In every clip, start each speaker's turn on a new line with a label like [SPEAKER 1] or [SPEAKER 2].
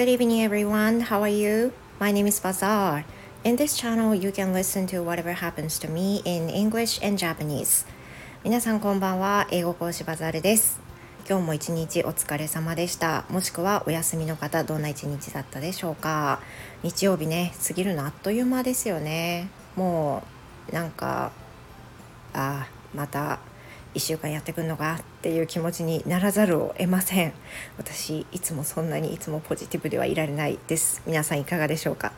[SPEAKER 1] Good evening, everyone. How are you? My name is Bazaar. In this channel, you can listen to whatever happens to me in English and Japanese. 皆さんこんばんは。英語講師バザールです。今日も一日お疲れ様でした。もしくはお休みの方、どんな一日だったでしょうか。日曜日ね、過ぎるのあっという間ですよね。もう、なんか、ああ、また1週間やってくるのかっっていう気持ちにならざるを得ません。私いつもそんなにいつもポジティブではいられないです。皆さんいかがでしょうか？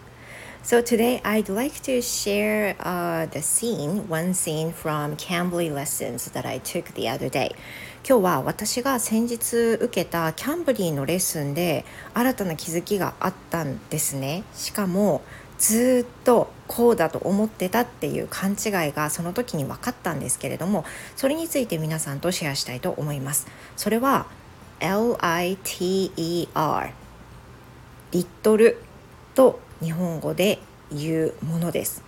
[SPEAKER 1] So today I'd like to share uh, the scene, one scene from Cambly lessons that I took the other day. 今日は私が先日受けたキャンブリーのレッスンで新たな気づきがあったんですね。しかもずっとこうだと思ってたっていう勘違いがその時に分かったんですけれどもそれについて皆さんとシェアしたいと思いますそれは LITER リットルと日本語で言うものです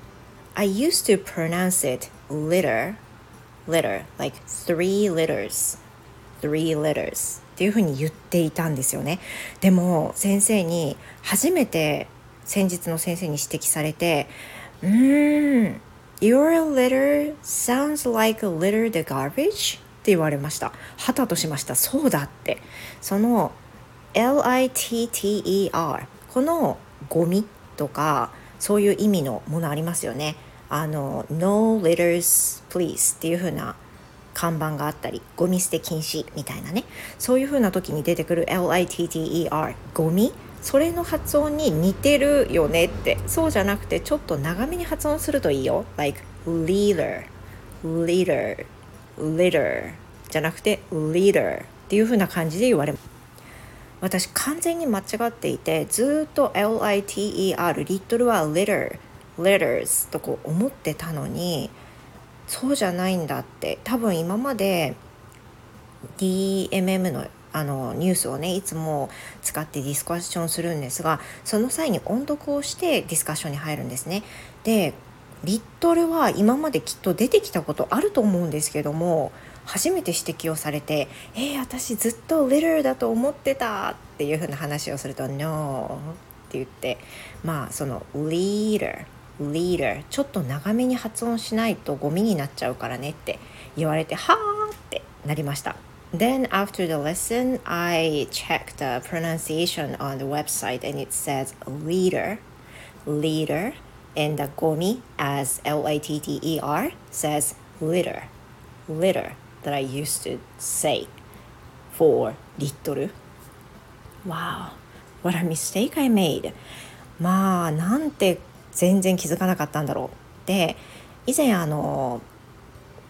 [SPEAKER 1] I used to pronounce it litter, litter, like three letters three letters っていうふうに言っていたんですよねでも先生に初めて先日の先生に指摘されて「うーん Your letter sounds like litter the garbage?」って言われましたはたとしましたそうだってその LITTER このゴミとかそういう意味のものありますよね。あの No litters please っていう風な看板があったりゴミ捨て禁止みたいなね。そういう風な時に出てくる LITTER ゴミ。それの発音に似てるよねって。そうじゃなくてちょっと長めに発音するといいよ。Like leader leader leader じゃなくて leader っていう風な感じで言われます。私完全に間違っていてずっと LITER リットルは letter letters とこう思ってたのにそうじゃないんだって多分今まで DMM のあのニュースをねいつも使ってディスカッションするんですがその際に音読をしてディスカッションに入るんですね。でリットルは今まできっと出てきたことあると思うんですけども初めて指摘をされて「えー、私ずっと little だと思ってた」っていうふうな話をすると「no」って言ってまあその leader leader ちょっと長めに発音しないとゴミになっちゃうからねって言われてはあってなりました。Then after the lesson, I checked the pronunciation on the website and it says leader, leader, and the gomi as L-I-T-T-E-R says litter, litter that I used to say for little. Wow, what a mistake I made. まあなんて全然気づかなかったんだろう。で以前あの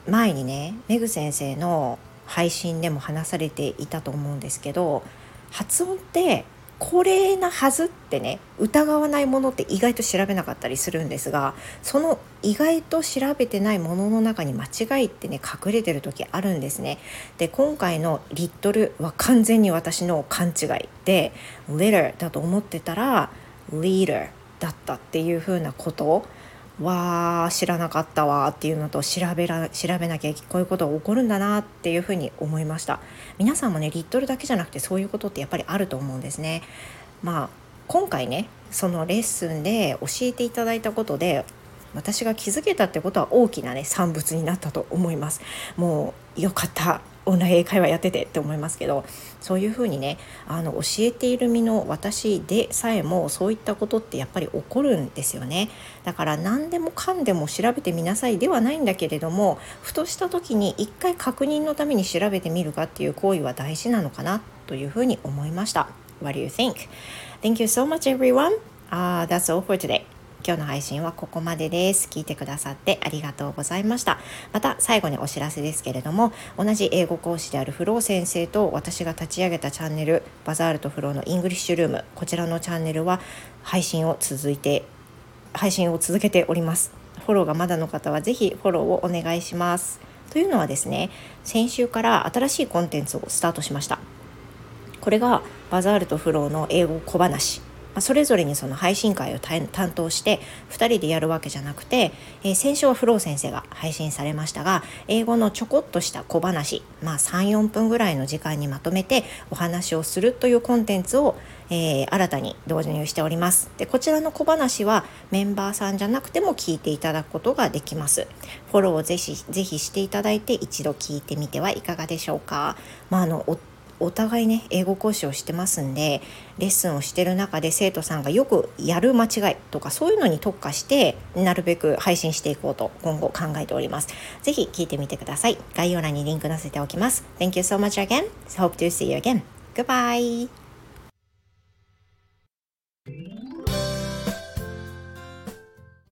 [SPEAKER 1] 前にねメグ先生の配信でも話されていたと思うんですけど発音ってこれなはずってね疑わないものって意外と調べなかったりするんですがその意外と調べてないものの中に間違いってね隠れてる時あるんですね。で今回の「リットル」は完全に私の勘違いで「Little」だと思ってたら「leader」だったっていうふうなことわあ知らなかったわっていうのと調べら調べなきゃこういうことが起こるんだなっていうふうに思いました。皆さんもねリットルだけじゃなくてそういうことってやっぱりあると思うんですね。まあ今回ねそのレッスンで教えていただいたことで私が気づけたってことは大きなね産物になったと思います。もうよかった。オンライン英会話やっててって思いますけどそういうふうにねあの教えている身の私でさえもそういったことってやっぱり起こるんですよねだから何でもかんでも調べてみなさいではないんだけれどもふとした時に一回確認のために調べてみるかっていう行為は大事なのかなというふうに思いました What do you think? Thank you so much everyone. Uh, that's all for today. 今日の配信はここまでです。聞いてくださってありがとうございました。また最後にお知らせですけれども、同じ英語講師であるフロー先生と私が立ち上げたチャンネル、バザールとフローのイングリッシュルーム、こちらのチャンネルは配信を続いて、配信を続けております。フォローがまだの方はぜひフォローをお願いします。というのはですね、先週から新しいコンテンツをスタートしました。これがバザールとフローの英語小話あ、それぞれにその配信会を担当して2人でやるわけじゃなくて、えー、先週はフロー先生が配信されましたが英語のちょこっとした小話、まあ、34分ぐらいの時間にまとめてお話をするというコンテンツを、えー、新たに導入しております。でこちらの小話はメンバーさんじゃなくても聞いていただくことができます。フォローをぜひぜひしていただいて一度聞いてみてはいかがでしょうか、まあ、あのお互いね英語講師をしてますんでレッスンをしてる中で生徒さんがよくやる間違いとかそういうのに特化してなるべく配信していこうと今後考えております。ぜひ聞いてみてください。概要欄にリンク載せておきます。Thank you so much again. Hope to see you again. Goodbye.